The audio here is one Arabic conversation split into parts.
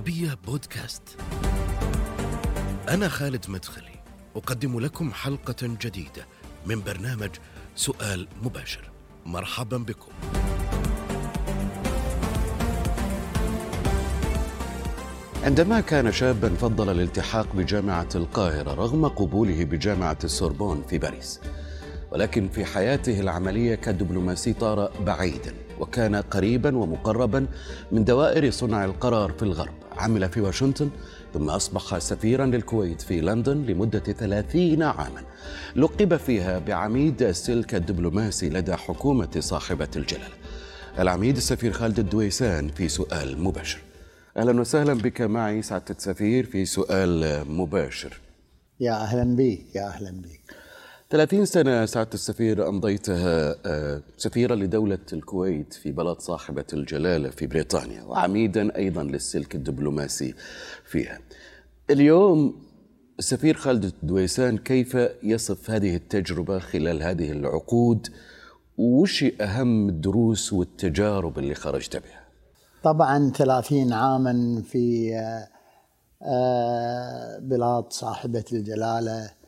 العربية بودكاست. أنا خالد مدخلي، أقدم لكم حلقة جديدة من برنامج سؤال مباشر. مرحبا بكم. عندما كان شابا فضل الالتحاق بجامعة القاهرة رغم قبوله بجامعة السوربون في باريس. ولكن في حياته العملية كدبلوماسي طار بعيدا وكان قريبا ومقربا من دوائر صنع القرار في الغرب عمل في واشنطن ثم أصبح سفيرا للكويت في لندن لمدة ثلاثين عاما. لقب فيها بعميد السلك الدبلوماسي لدى حكومة صاحبة الجلالة العميد السفير خالد الدويسان في سؤال مباشر. أهلا وسهلا بك معي سعادة السفير في سؤال مباشر. يا أهلا بك يا أهلا بك 30 سنة سعادة السفير أمضيتها آه، سفيرا لدولة الكويت في بلد صاحبة الجلالة في بريطانيا وعميدا أيضا للسلك الدبلوماسي فيها. اليوم السفير خالد الدويسان كيف يصف هذه التجربة خلال هذه العقود؟ وش أهم الدروس والتجارب اللي خرجت بها؟ طبعا 30 عاما في آه، آه، بلاد صاحبة الجلالة.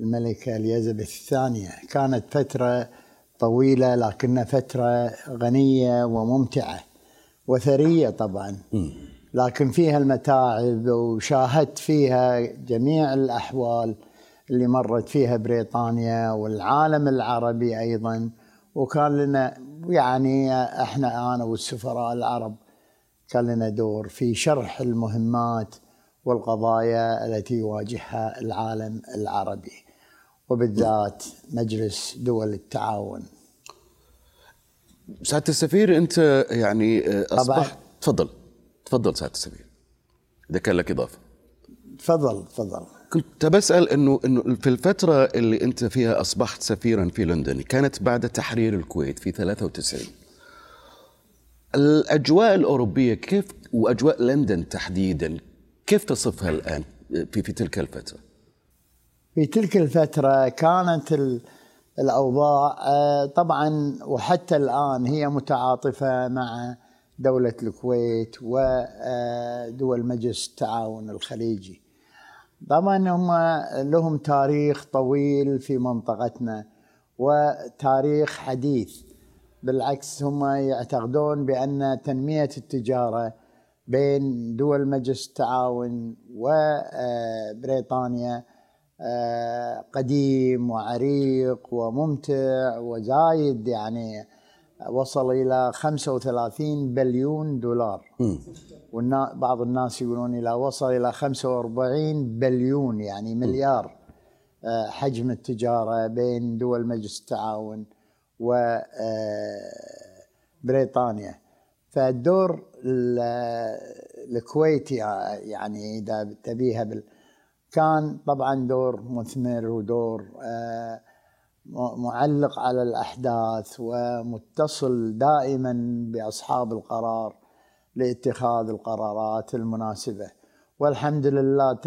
الملكة إليزابيث الثانية. كانت فترة طويلة لكنها فترة غنية وممتعة وثرية طبعا. لكن فيها المتاعب وشاهدت فيها جميع الأحوال اللي مرت فيها بريطانيا والعالم العربي أيضا. وكان لنا يعني إحنا أنا والسفراء العرب كان لنا دور في شرح المهمات والقضايا التي يواجهها العالم العربي. وبالذات مجلس دول التعاون. سعاده السفير أنت يعني اصبحت تفضل. تفضل سعاده السفير. إذا كان لك إضافة. تفضل تفضل. كنت بسال انه إنه في الفترة اللي أنت فيها أصبحت سفيرا في لندن كانت بعد تحرير الكويت في 93 الأجواء الأوروبية كيف وأجواء لندن تحديدا كيف تصفها الآن في في تلك الفترة؟ في تلك الفترة كانت الأوضاع آه، طبعا وحتى الآن هي متعاطفة مع دولة الكويت ودول مجلس التعاون الخليجي. طبعا هم لهم تاريخ طويل في منطقتنا وتاريخ حديث. بالعكس هم يعتقدون بأن تنمية التجارة بين دول مجلس التعاون وبريطانيا آه، قديم وعريق وممتع وزايد يعني وصل إلى 35 بليون دولار. بعض الناس يقولون إلى وصل إلى 45 بليون يعني مليار آه، حجم التجارة بين دول مجلس التعاون وبريطانيا آه، فالدور الكويتي يعني إذا تبيها بال كان طبعا دور مثمر ودور آه، معلق على الأحداث ومتصل دائما بأصحاب القرار لاتخاذ القرارات المناسبة. والحمد لله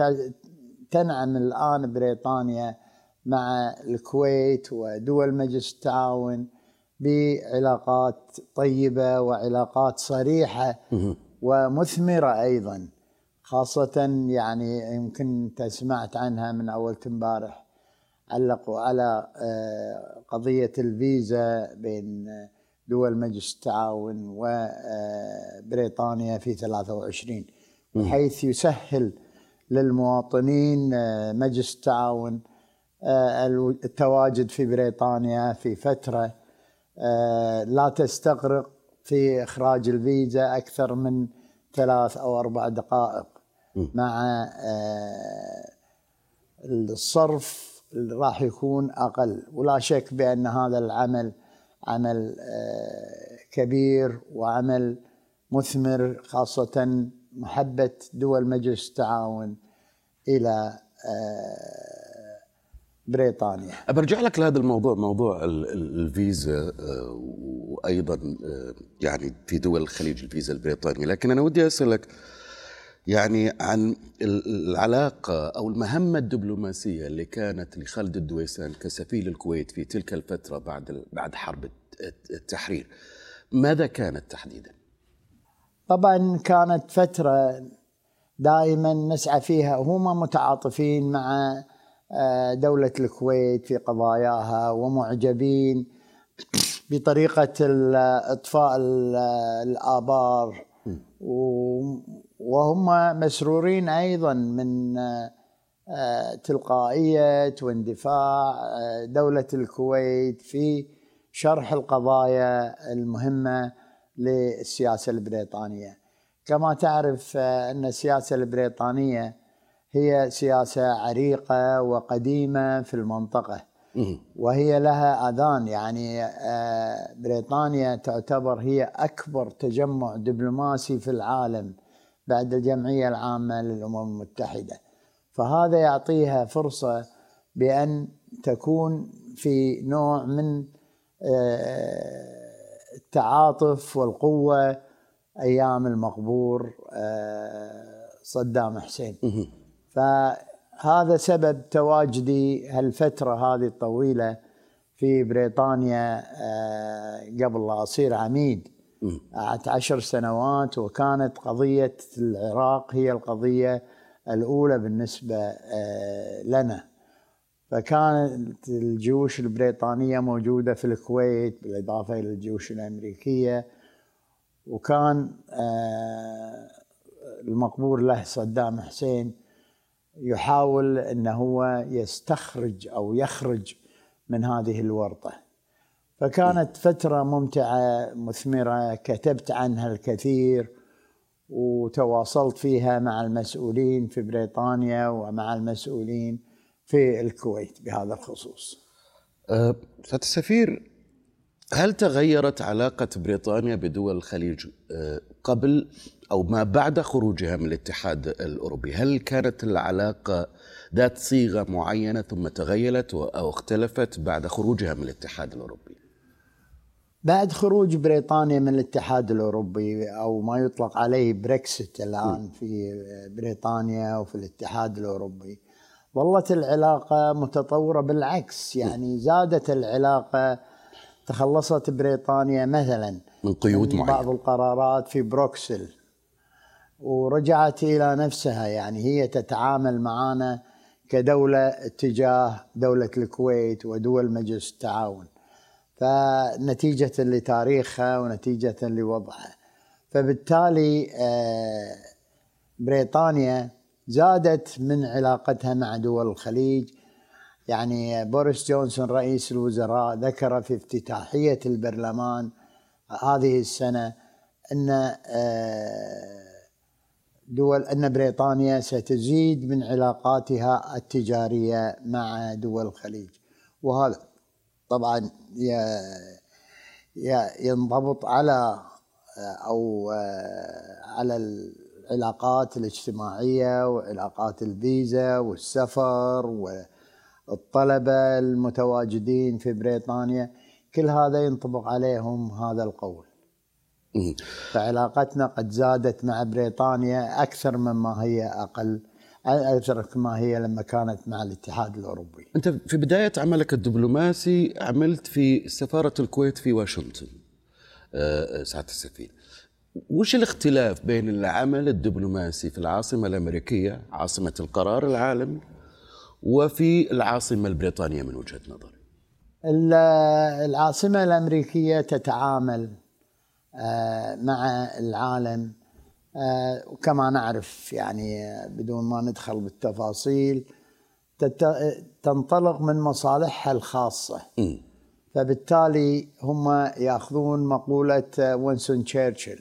تنعم الآن بريطانيا مع الكويت ودول مجلس التعاون بعلاقات طيبة وعلاقات صريحة ومثمرة أيضا. خاصة يعني يمكن أنت سمعت عنها من أول امبارح علقوا على آه، قضية الفيزا بين دول مجلس التعاون وبريطانيا في 23 بحيث يسهل للمواطنين آه، مجلس التعاون آه، التواجد في بريطانيا في فترة لا تستغرق في إخراج الفيزا أكثر من ثلاث أو أربع دقائق. مع آه، الصرف راح يكون أقل. ولا شك بأن هذا العمل عمل آه، كبير وعمل مثمر خاصة محبة دول مجلس التعاون إلى آه، بريطانيا. برجع لك لهذا الموضوع موضوع الفيزا وأيضا يعني في دول الخليج الفيزا البريطانية. لكن أنا ودي أسألك يعني عن العلاقة أو المهمة الدبلوماسية اللي كانت لخالد الدويسان كسفير الكويت في تلك الفترة بعد بعد حرب التحرير. ماذا كانت تحديدا؟ طبعا كانت فترة دائما نسعى فيها. هم متعاطفين مع آه، دولة الكويت في قضاياها ومعجبين بطريقة إطفاء الآبار. وهم مسرورين أيضا من آه، تلقائية واندفاع آه، دولة الكويت في شرح القضايا المهمة للسياسة البريطانية. كما تعرف أن السياسة البريطانية هي سياسة عريقة وقديمة في المنطقة. وهي لها آذان يعني آه، بريطانيا تعتبر هي أكبر تجمع دبلوماسي في العالم. بعد الجمعية العامة للأمم المتحدة. فهذا يعطيها فرصة بأن تكون في نوع من آه، التعاطف والقوة أيام المقبور آه، صدام حسين. ف هذا سبب تواجدي هالفترة هذه الطويلة في بريطانيا آه، قبل لا أصير عميد. قعدت عشر سنوات وكانت قضية العراق هي القضية الأولى بالنسبة آه، لنا. فكانت الجيوش البريطانية موجودة في الكويت بالإضافة إلى الجيوش الأمريكية. وكان آه، المقبور له صدام حسين يحاول إن هو يستخرج أو يخرج من هذه الورطة. فكانت فترة ممتعة مثمرة كتبت عنها الكثير وتواصلت فيها مع المسؤولين في بريطانيا ومع المسؤولين في الكويت بهذا الخصوص. أه، أستاذ السفير هل تغيرت علاقة بريطانيا بدول الخليج أه، قبل أو ما بعد خروجها من الاتحاد الأوروبي، هل كانت العلاقة ذات صيغة معينة ثم تغيرت أو اختلفت بعد خروجها من الاتحاد الأوروبي؟ بعد خروج بريطانيا من الاتحاد الأوروبي أو ما يطلق عليه بريكسيت الآن في بريطانيا وفي الاتحاد الأوروبي ظلت العلاقة متطورة بالعكس. يعني زادت العلاقة تخلصت بريطانيا مثلا من قيود معينه بعض القرارات في بروكسل ورجعت إلى نفسها. يعني هي تتعامل معنا كدولة اتجاه دولة الكويت ودول مجلس التعاون. فنتيجة لتاريخها ونتيجة لوضعها فبالتالي آه، بريطانيا زادت من علاقتها مع دول الخليج. يعني بوريس جونسون رئيس الوزراء ذكر في افتتاحية البرلمان هذه السنة أن آه، دول أن بريطانيا ستزيد من علاقاتها التجارية مع دول الخليج. وهذا طبعا ينضبط على أو على العلاقات الاجتماعية وعلاقات الفيزا والسفر والطلبة المتواجدين في بريطانيا. كل هذا ينطبق عليهم هذا القول. فعلاقتنا قد زادت مع بريطانيا أكثر مما هي أقل. أكثر مما هي لما كانت مع الاتحاد الأوروبي. أنت في بداية عملك الدبلوماسي عملت في سفارة الكويت في واشنطن. أه سعاده السفير. وش الاختلاف بين العمل الدبلوماسي في العاصمة الأمريكية عاصمة القرار العالمي وفي العاصمة البريطانية من وجهة نظرك؟ العاصمة الأمريكية تتعامل آه، مع العالم آه، وكما نعرف يعني بدون ما ندخل بالتفاصيل تنطلق من مصالحها الخاصة. فبالتالي هم ياخذون مقولة وينسون تشرشل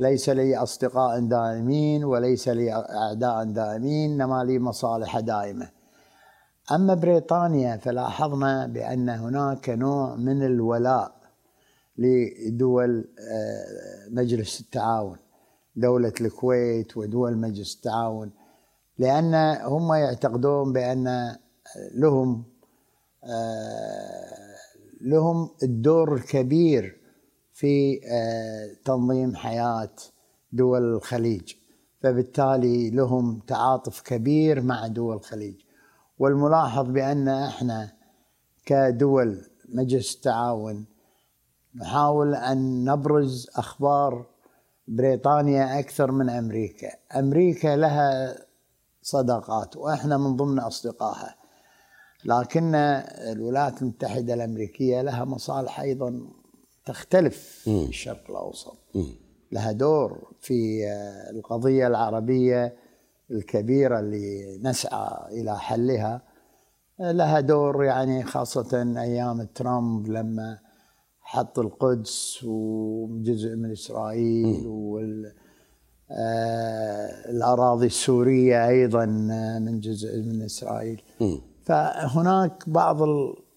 ليس لي أصدقاء دائمين وليس لي أعداء دائمين إنما لي مصالح دائمة. أما بريطانيا فلاحظنا بأن هناك نوع من الولاء لدول آه، مجلس التعاون. دولة الكويت ودول مجلس التعاون لأن هم يعتقدون بأن لهم آه، لهم الدور الكبير في آه، تنظيم حياة دول الخليج. فبالتالي لهم تعاطف كبير مع دول الخليج. والملاحظ بأن إحنا كدول مجلس التعاون نحاول أن نبرز أخبار بريطانيا أكثر من أمريكا. أمريكا لها صداقات وإحنا من ضمن أصدقائها. لكن الولايات المتحدة الأمريكية لها مصالح أيضا تختلف في الشرق الأوسط. لها دور في القضية العربية الكبيرة اللي نسعى إلى حلها. لها دور يعني خاصة أيام ترامب لما حط القدس وجزء من إسرائيل وال الأراضي السورية أيضا من جزء من إسرائيل. فهناك بعض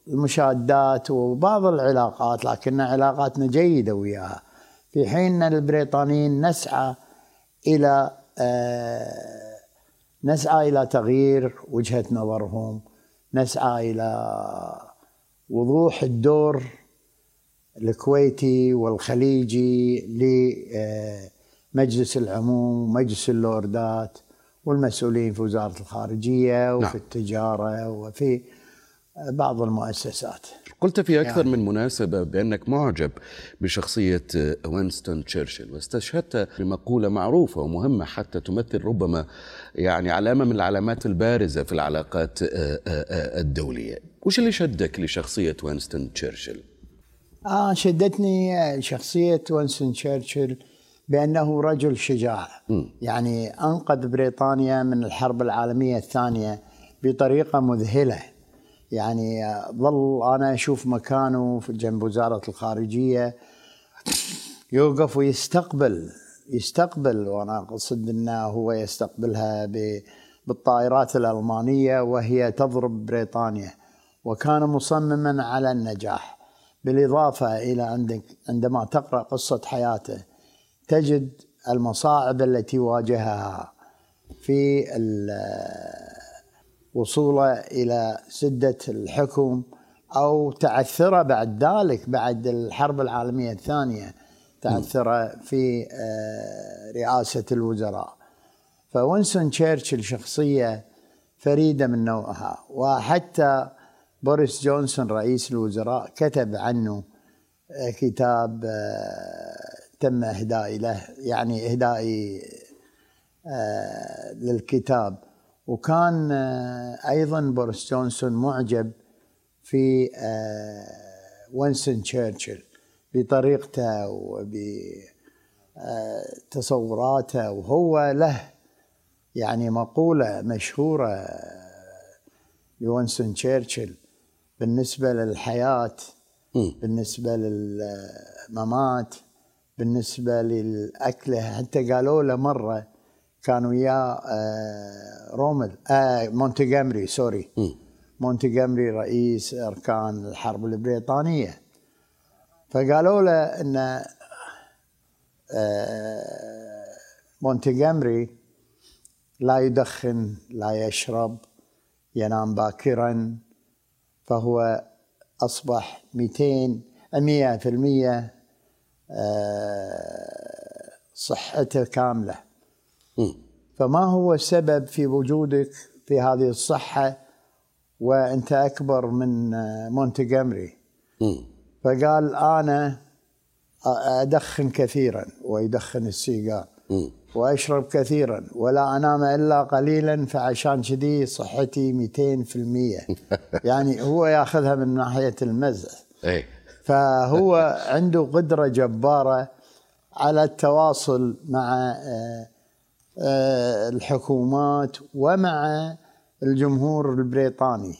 المشادات وبعض العلاقات لكن علاقاتنا جيدة وياها. في حين البريطانيين نسعى إلى نسعى إلى تغيير وجهة نظرهم نسعى إلى وضوح الدور الكويتي والخليجي لمجلس العموم ومجلس اللوردات والمسؤولين في وزارة الخارجية وفي نعم. التجارة وفي بعض المؤسسات قلت في أكثر يعني. من مناسبة بأنك معجب بشخصية وينستون تشرشل واستشهدت بمقولة معروفة ومهمة حتى تمثل ربما يعني علامة من العلامات البارزة في العلاقات الدولية وش اللي شدك لشخصية وينستون تشرشل؟ آه شدتني شخصية وينستون تشرشل بأنه رجل شجاع. م. يعني أنقذ بريطانيا من الحرب العالمية الثانية بطريقة مذهلة. يعني ظل أنا أشوف مكانه في جنب وزارة الخارجية يوقف ويستقبل يستقبل وأنا أقصد أنه هو يستقبلها بالطائرات الألمانية وهي تضرب بريطانيا. وكان مصمما على النجاح. بالإضافة إلى عندك عندما تقرأ قصة حياته تجد المصاعب التي واجهها في وصوله إلى سدة الحكم أو تعثره بعد ذلك بعد الحرب العالمية الثانية تعثره في رئاسة الوزراء. فوينستون تشرشل شخصية فريدة من نوعها وحتى بوريس جونسون رئيس الوزراء كتب عنه كتاب تم إهدائي له يعني إهدائي للكتاب. وكان أيضا بوريس جونسون معجب في وينستون تشرشل بطريقته وبتصوراته وهو له يعني مقولة مشهورة لوينستون تشرشل. بالنسبة للحياة بالنسبة للممات بالنسبة للأكلة حتى قالوا له مرة كان وياه رومل آه مونتجامري سوري. مونتجامري رئيس أركان الحرب البريطانية. فقالوا له إن آه مونتجامري لا يدخن لا يشرب ينام باكرا فهو أصبح 200 100% آه صحته كاملة. فما هو السبب في وجودك في هذه الصحة وأنت أكبر من مونتجمري فقال أنا أدخن كثيرا ويدخن السيجار. وأشرب كثيرا ولا أنام إلا قليلا فعشان كذي صحتي 200% يعني هو ياخذها من ناحية المزح فهو عنده قدرة جبارة على التواصل مع الحكومات ومع الجمهور البريطاني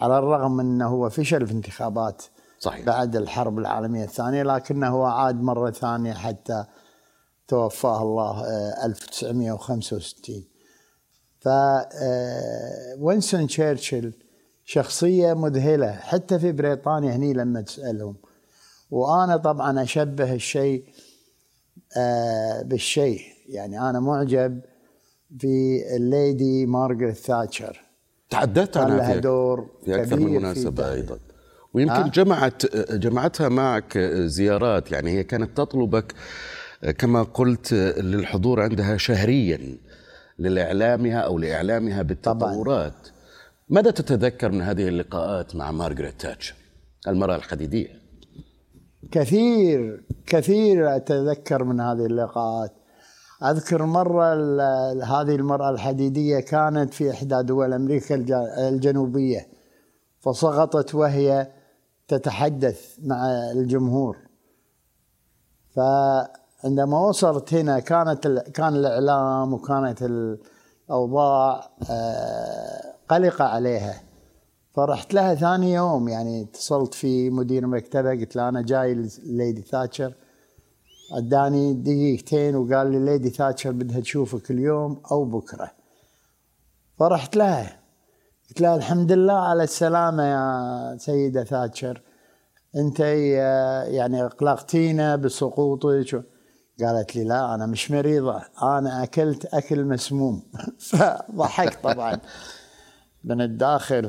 على الرغم إنه هو فشل في انتخابات صحيح. بعد الحرب العالمية الثانية لكنه عاد مرة ثانية حتى توفاه الله 1965 ف وينسون تشرشل شخصية مذهلة. حتى في بريطانيا هني لما تسألهم. وأنا طبعا أشبه الشيء بالشيء. يعني أنا معجب في الليدي مارغريت ثاتشر. تحدثت عنها لها دور في أكثر من مناسبة أيضا. ويمكن أه؟ جمعت جمعتها معك زيارات. يعني هي كانت تطلبك كما قلت للحضور عندها شهريا للإعلامها أو لإعلامها بالتطورات. طبعا. ماذا تتذكر من هذه اللقاءات مع مارغريت تاتشر المرأة الحديديه كثير كثير أتذكر من هذه اللقاءات. أذكر مرة هذه المرأة الحديدية كانت في إحدى دول أمريكا الج- الجنوبية فسقطت وهي تتحدث مع الجمهور. فعندما وصلت هنا كانت كان الإعلام وكانت الأوضاع آه، قلقة عليها. فرحت لها ثاني يوم يعني اتصلت في مدير مكتبه قلت له أنا جاي ل Lady ثاتشر. أداني دقيقتين وقال لي Lady ثاتشر بدها تشوفك اليوم أو بكرة. فرحت لها. قلت لها الحمد لله على السلامة يا سيدة ثاتشر. أنت يعني أقلقتينا بسقوطك قالت لي لا أنا مش مريضة أنا أكلت أكل مسموم. فضحكت طبعا. من الداخل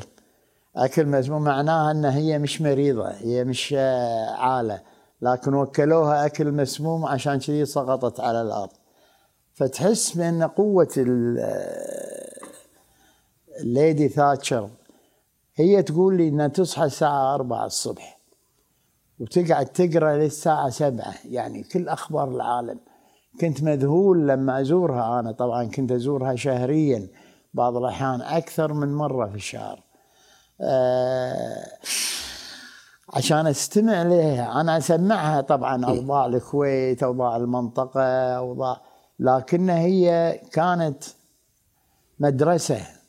أكل مسموم معناها إن هي مش مريضة هي مش آه، عالة. لكن وكلوها أكل مسموم عشان كذي سقطت على الأرض. فتحس بأن قوة ال- آه، الليدي ثاتشر هي تقول لي إنها تصحى الساعة 4 الصبح. وتقعد تقرأ للساعة 7 يعني كل أخبار العالم. كنت مذهول لما أزورها. أنا طبعا كنت أزورها شهريا بعض الأحيان أكثر من مرة في الشهر. آه، عشان أستمع لها. أنا أسمعها طبعا أوضاع الكويت أوضاع المنطقة أوضاع لكن هي كانت مدرسة.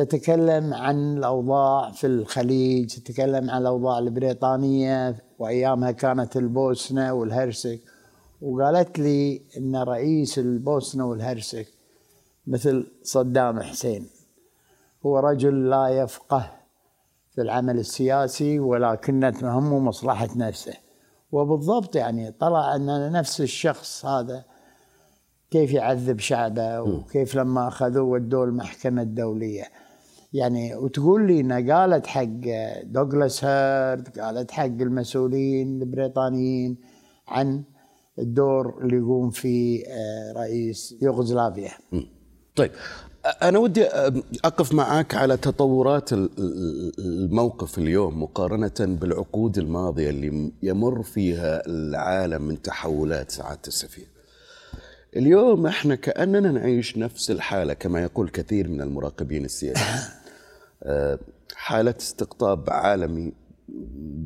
تتكلم عن الأوضاع في الخليج تتكلم عن الأوضاع البريطانية وأيامها كانت البوسنة والهرسك. وقالت لي إن رئيس البوسنة والهرسك مثل صدام حسين. هو رجل لا يفقه في العمل السياسي ولكن تهمه مصلحة نفسه. وبالضبط يعني طلع أن نفس الشخص هذا كيف يعذب شعبه وكيف لما أخذوه ودوه المحكمة الدولية. يعني وتقول لي انها قالت حق دوغلاس هيرد قالت حق المسؤولين البريطانيين عن الدور اللي يقوم فيه آه، رئيس يوغوسلافيا. طيب أنا ودي أقف معك على تطورات ال- ال- الموقف اليوم مقارنة بالعقود الماضية اللي يمر فيها العالم من تحولات سعادة السفير. اليوم إحنا كأننا نعيش نفس الحالة كما يقول كثير من المراقبين السياسيين. آه، حالة استقطاب عالمي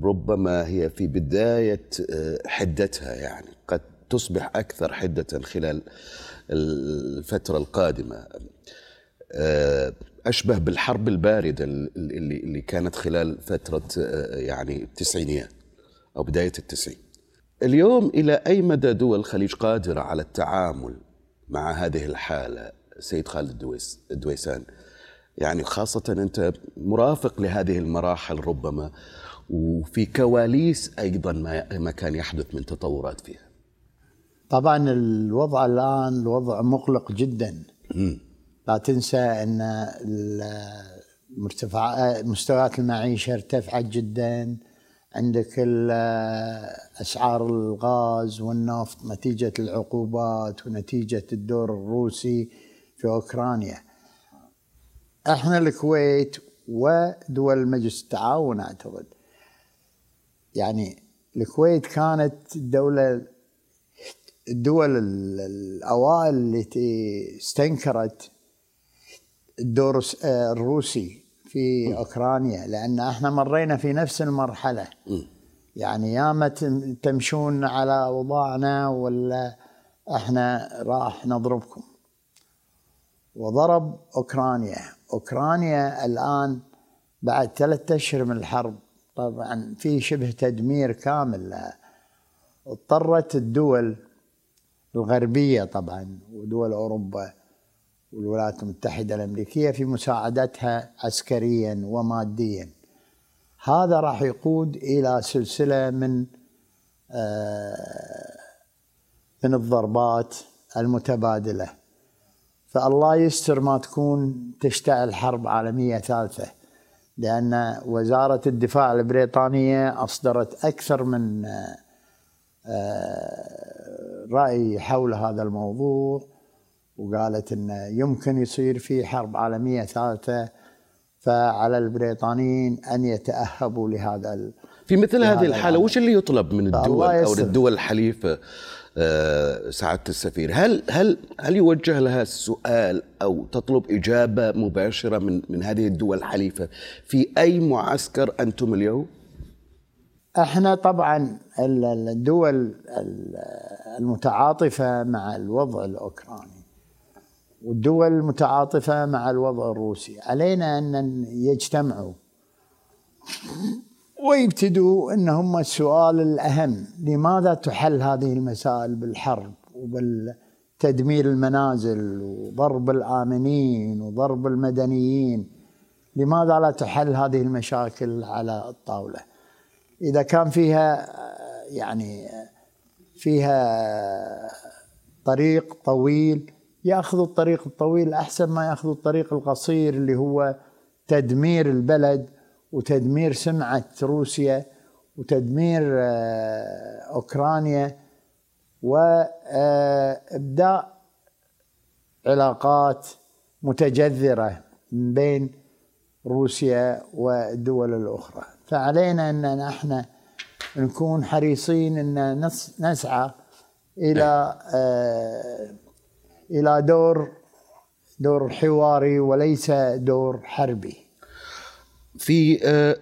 ربما هي في بداية آه، حدتها يعني. قد تصبح أكثر حدة خلال الفترة القادمة. آه، أشبه بالحرب الباردة اللي, اللي كانت خلال فترة آه، يعني التسعينيات أو بداية التسعين. اليوم إلى أي مدى دول الخليج قادرة على التعامل مع هذه الحالة؟ سيد خالد الدويس الدويسان يعني خاصة أنت مرافق لهذه المراحل ربما وفي كواليس أيضا ما ما كان يحدث من تطورات فيها. طبعا الوضع الآن الوضع مقلق جدا. لا تنسى أن المرتفع مستويات المعيشة ارتفعت جدا. عندك أسعار الغاز والنفط نتيجة العقوبات ونتيجة الدور الروسي في أوكرانيا. إحنا الكويت ودول مجلس التعاون أعتقد. يعني الكويت كانت الدولة الدول ال- الأوائل التي استنكرت الدور الروسي. في أوكرانيا لأن إحنا مرينا في نفس المرحلة. يعني ياما تم- تمشون على أوضاعنا ولا إحنا راح نضربكم. وضرب أوكرانيا. أوكرانيا الآن بعد ثلاثة أشهر من الحرب طبعا في شبه تدمير كامل. لها اضطرت الدول الغربية طبعا ودول أوروبا والولايات المتحدة الأمريكية في مساعدتها عسكريا وماديا. هذا راح يقود إلى سلسلة من آه، من الضربات المتبادلة. فالله يستر ما تكون تشتعل حرب عالمية ثالثة لأن وزارة الدفاع البريطانية أصدرت أكثر من آه، آه، رأي حول هذا الموضوع. وقالت أن يمكن يصير في حرب عالمية ثالثة فعلى البريطانيين أن يتأهبوا لهذا في مثل هذه الحالة. وش اللي يطلب من الدول أو. الدول الحليفة آه، سعادة السفير هل هل هل يوجه لها سؤال أو تطلب إجابة مباشرة من من هذه الدول الحليفة في أي معسكر أنتم اليوم؟ إحنا طبعا ال- ال- الدول ال- المتعاطفة مع الوضع الأوكراني والدول المتعاطفه مع الوضع الروسي. علينا أن يجتمعوا. ويبتدوا ان هم السؤال الأهم لماذا تحل هذه المسائل بالحرب وبالتدمير المنازل وضرب الآمنين وضرب المدنيين؟ لماذا لا تحل هذه المشاكل على الطاولة؟ إذا كان فيها يعني فيها طريق طويل ياخذوا الطريق الطويل احسن ما ياخذوا الطريق القصير اللي هو تدمير البلد وتدمير سمعة روسيا وتدمير آه، اوكرانيا وابداء علاقات متجذرة من بين روسيا والدول الاخرى. فعلينا ان نحن نكون حريصين ان نس- نسعى إلى آه، إلى دور دور حواري وليس دور حربي في آه،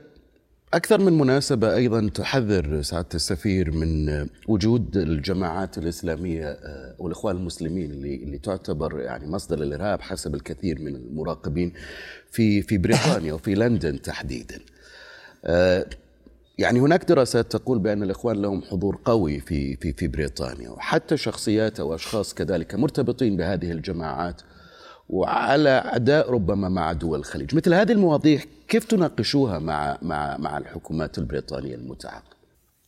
أكثر من مناسبة أيضا تحذر سعادة السفير من آه، وجود الجماعات الإسلامية آه، والإخوان المسلمين اللي اللي تعتبر يعني مصدر الإرهاب حسب الكثير من المراقبين في في بريطانيا وفي لندن تحديدا. يعني هناك دراسات تقول بأن الإخوان لهم حضور قوي في في في بريطانيا وحتى شخصيات أو أشخاص كذلك مرتبطين بهذه الجماعات وعلى عداء ربما مع دول الخليج مثل هذه المواضيع كيف تناقشوها مع مع مع الحكومات البريطانية المتعاقبه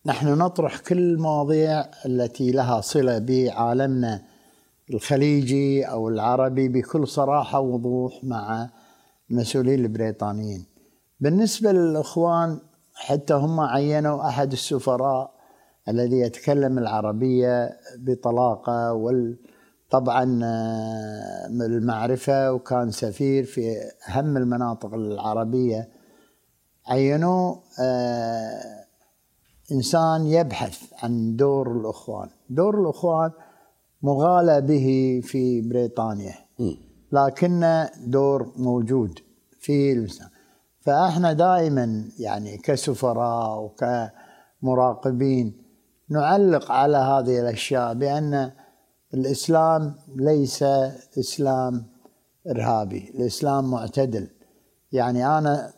نحن نطرح كل المواضيع التي لها صلة بعالمنا الخليجي أو العربي بكل صراحة ووضوح مع المسؤولين البريطانيين. بالنسبة للإخوان حتى هم عينوا أحد السفراء الذي يتكلم العربية بطلاقة وال طبعا آه، المعرفة وكان سفير في اهم المناطق العربية. عينوه آه، إنسان يبحث عن دور الإخوان، دور الإخوان مغالى به في بريطانيا. لكن دور موجود في الإنسان. فاحنا دائما يعني كسفراء وكمراقبين نعلق على هذه الأشياء بأن الإسلام ليس إسلام إرهابي، الإسلام معتدل. يعني أنا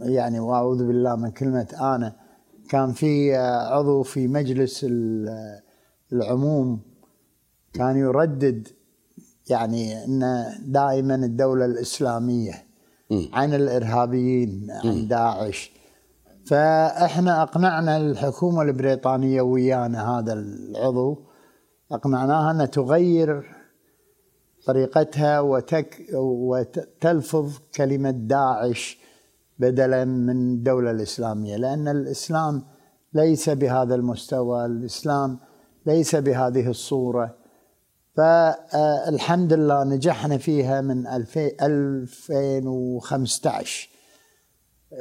يعني وأعوذ بالله من كلمة أنا كان في عضو في مجلس ال- العموم كان يردد يعني إن دائما الدولة الإسلامية عن الإرهابيين عن داعش. فإحنا أقنعنا الحكومة البريطانية ويانا هذا العضو أقنعناها ان تغير طريقتها وتك وتلفظ كلمة داعش بدلا من الدولة الإسلامية لأن الإسلام ليس بهذا المستوى الإسلام ليس بهذه الصورة. فالحمد لله نجحنا فيها من 2015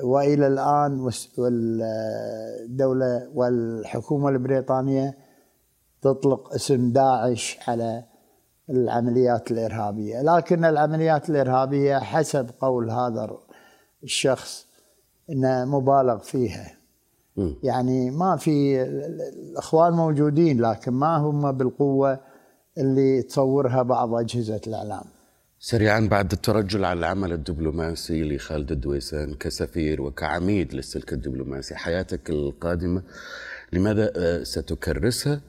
وإلى الآن والدولة والحكومة البريطانية تطلق اسم داعش على العمليات الإرهابية، لكن العمليات الإرهابية حسب قول هذا الشخص انها مبالغ فيها. يعني ما في الأخوان موجودين لكن ما هم بالقوة اللي تصورها بعض أجهزة الإعلام. سريعا بعد الترجل على العمل الدبلوماسي لخالد الدويسان كسفير وكعميد للسلك الدبلوماسي حياتك القادمة لماذا آه، ستكرسها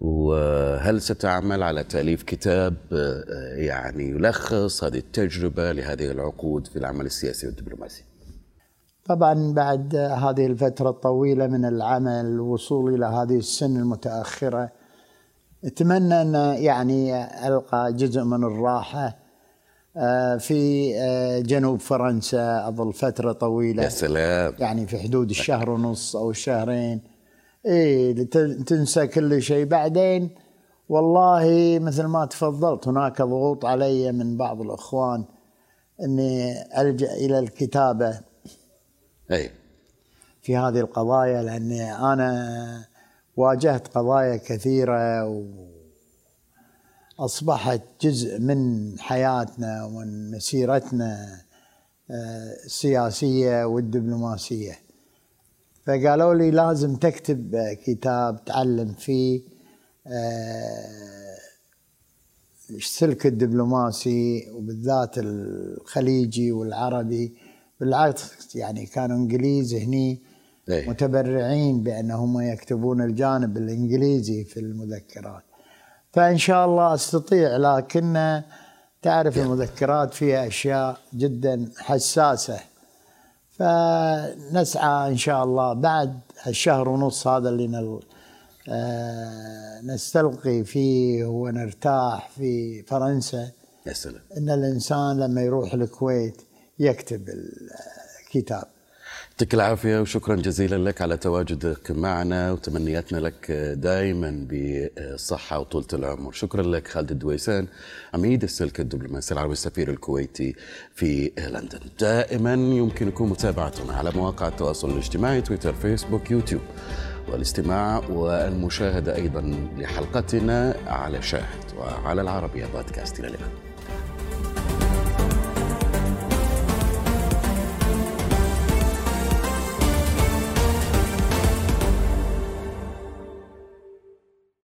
وهل ستعمل على تأليف كتاب آه، يعني يلخص هذه التجربة لهذه العقود في العمل السياسي والدبلوماسي طبعا بعد هذه الفترة الطويلة من العمل الوصول إلى هذه السن المتأخرة أتمنى أن يعني ألقى جزء من الراحة آه، في آه، جنوب فرنسا أظل فترة طويلة. يا سلام. يعني في حدود الشهر ونص أو الشهرين. لت- تنسى كل شيء. بعدين والله مثل ما تفضلت هناك ضغوط علي من بعض الإخوان إني ألجأ إلى الكتابة أي. في هذه القضايا لأني أنا واجهت قضايا كثيرة وأصبحت جزء من حياتنا ومن مسيرتنا آه، السياسية والدبلوماسية. فقالوا لي لازم تكتب كتاب تعلم فيه آه، السلك الدبلوماسي وبالذات الخليجي والعربي. بالعكس يعني كانوا إنجليز هني أي. متبرعين بأنهم يكتبون الجانب الإنجليزي في المذكرات. فإن شاء الله أستطيع لكن تعرف المذكرات فيها أشياء جدا حساسة. فنسعى إن شاء الله بعد الشهر ونص هذا اللي نل... آه نستلقي فيه ونرتاح في فرنسا. يا سلام. إن الإنسان لما يروح الكويت يكتب الكتاب. يعطيك العافية وشكرا جزيلا لك على تواجدك معنا وتمنياتنا لك دائما بالصحة وطولة العمر. شكرا لك خالد الدويسان عميد السلك الدبلوماسي العربي السفير الكويتي في لندن. دائما يمكنكم متابعتنا على مواقع التواصل الاجتماعي تويتر فيسبوك يوتيوب. والاستماع والمشاهدة أيضا لحلقتنا على شاهد وعلى العربية بودكاست. إلى اللقاء.